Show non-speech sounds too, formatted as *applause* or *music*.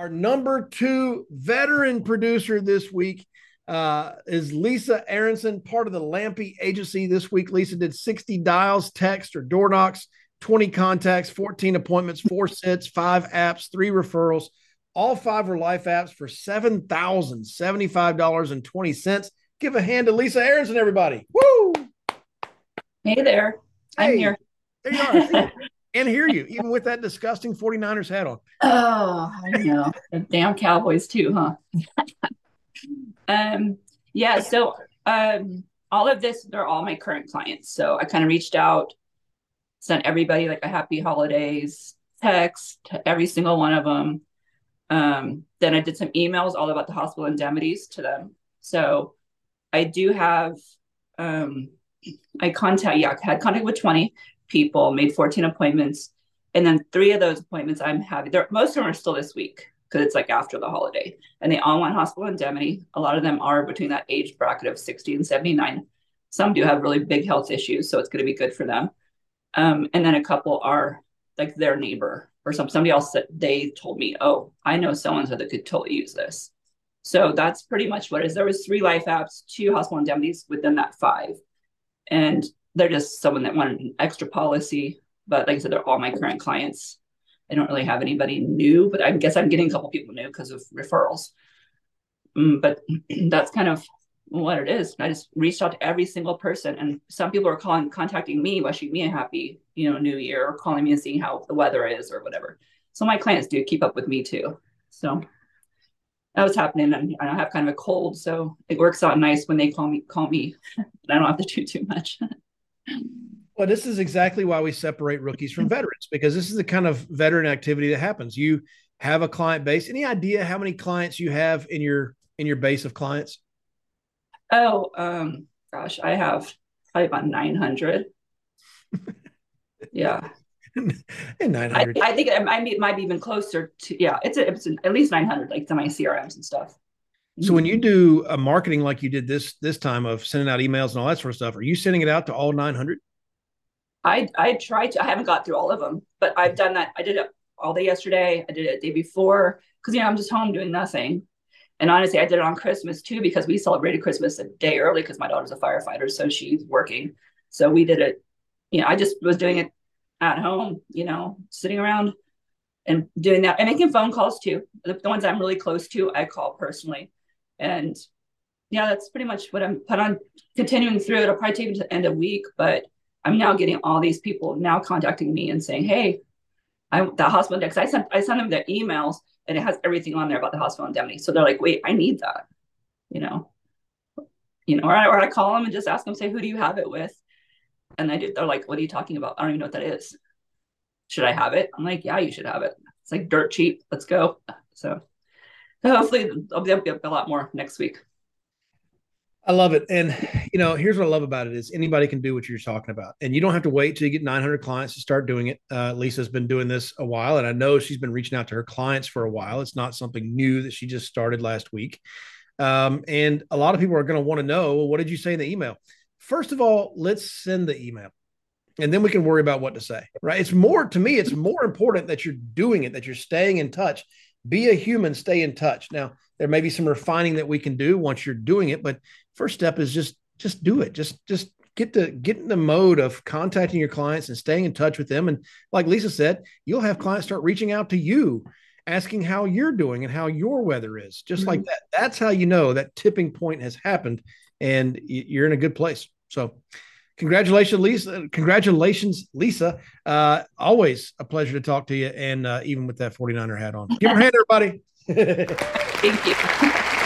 Our number two veteran producer this week uh, is Lisa Aronson, part of the Lampy agency this week. Lisa did 60 dials, text, or door knocks, 20 contacts, 14 appointments, four *laughs* sits, five apps, three referrals. All five were life apps for $7,075.20. Give a hand to Lisa Aronson, everybody. Woo! Hey there. I'm Hey. here. There you are. *laughs* and hear you, even with that disgusting 49ers hat on. *laughs* Oh, I know. the damn Cowboys too, huh? *laughs* um, yeah, so um all of this, they're all my current clients. So I kind of reached out, sent everybody like a happy holidays text to every single one of them. Um, then I did some emails all about the hospital indemnities to them. So I do have um I contact yeah, I had contact with 20 people, made 14 appointments. And then three of those appointments I'm having, most of them are still this week because it's like after the holiday. And they all want hospital indemnity. A lot of them are between that age bracket of 60 and 79. Some do have really big health issues, so it's going to be good for them. Um, and then a couple are like their neighbor or some somebody else that they told me, oh, I know so and so that could totally use this. So that's pretty much what it is. There was three life apps, two hospital indemnities within that five. And they're just someone that wanted an extra policy. But like I said, they're all my current clients. I don't really have anybody new, but I guess I'm getting a couple people new because of referrals. Mm, but *clears throat* that's kind of what it is. I just reached out to every single person, and some people are calling, contacting me, wishing me a happy, you know, New Year, or calling me and seeing how the weather is or whatever. So my clients do keep up with me too. So that was happening, and I have kind of a cold, so it works out nice when they call me. Call me, *laughs* and I don't have to do too much. *laughs* Well, this is exactly why we separate rookies from veterans because this is the kind of veteran activity that happens. You have a client base. Any idea how many clients you have in your in your base of clients? Oh, um, gosh, I have probably about 900. *laughs* yeah. *laughs* and I, 900. I think it might be, might be even closer to, yeah, it's, a, it's an, at least 900, like to my CRMs and stuff. So when you do a marketing like you did this this time of sending out emails and all that sort of stuff, are you sending it out to all 900? I, I tried to, I haven't got through all of them, but I've done that. I did it all day yesterday. I did it day before because, you know, I'm just home doing nothing. And honestly, I did it on Christmas too because we celebrated Christmas a day early because my daughter's a firefighter, so she's working. So we did it. You know, I just was doing it at home. You know, sitting around and doing that and making phone calls too. The, the ones I'm really close to, I call personally. And yeah, that's pretty much what I'm put on continuing through. It'll probably take me to the end of week, but I'm now getting all these people now contacting me and saying, "Hey, I the hospital index. I sent I sent them their emails and it has everything on there about the hospital indemnity. So they're like, wait, I need that, you know, you know, or I, or I call them and just ask them, say, who do you have it with? And they do, they're like, what are you talking about? I don't even know what that is. Should I have it? I'm like, yeah, you should have it. It's like dirt cheap. Let's go. So *laughs* hopefully I'll be get a lot more next week. I love it. And you know, here's what I love about it is anybody can do what you're talking about. And you don't have to wait till you get 900 clients to start doing it. Uh, Lisa's been doing this a while and I know she's been reaching out to her clients for a while. It's not something new that she just started last week. Um, and a lot of people are going to want to know, well, what did you say in the email? First of all, let's send the email and then we can worry about what to say, right? It's more to me, it's more important that you're doing it, that you're staying in touch. Be a human, stay in touch. Now, there may be some refining that we can do once you're doing it, but first step is just just do it. Just just get to get in the mode of contacting your clients and staying in touch with them. And like Lisa said, you'll have clients start reaching out to you, asking how you're doing and how your weather is, just like mm-hmm. that. That's how you know that tipping point has happened and you're in a good place. So congratulations, Lisa. Congratulations, Lisa. Uh, always a pleasure to talk to you. And uh, even with that 49er hat on, give her a hand, everybody. *laughs* Thank you.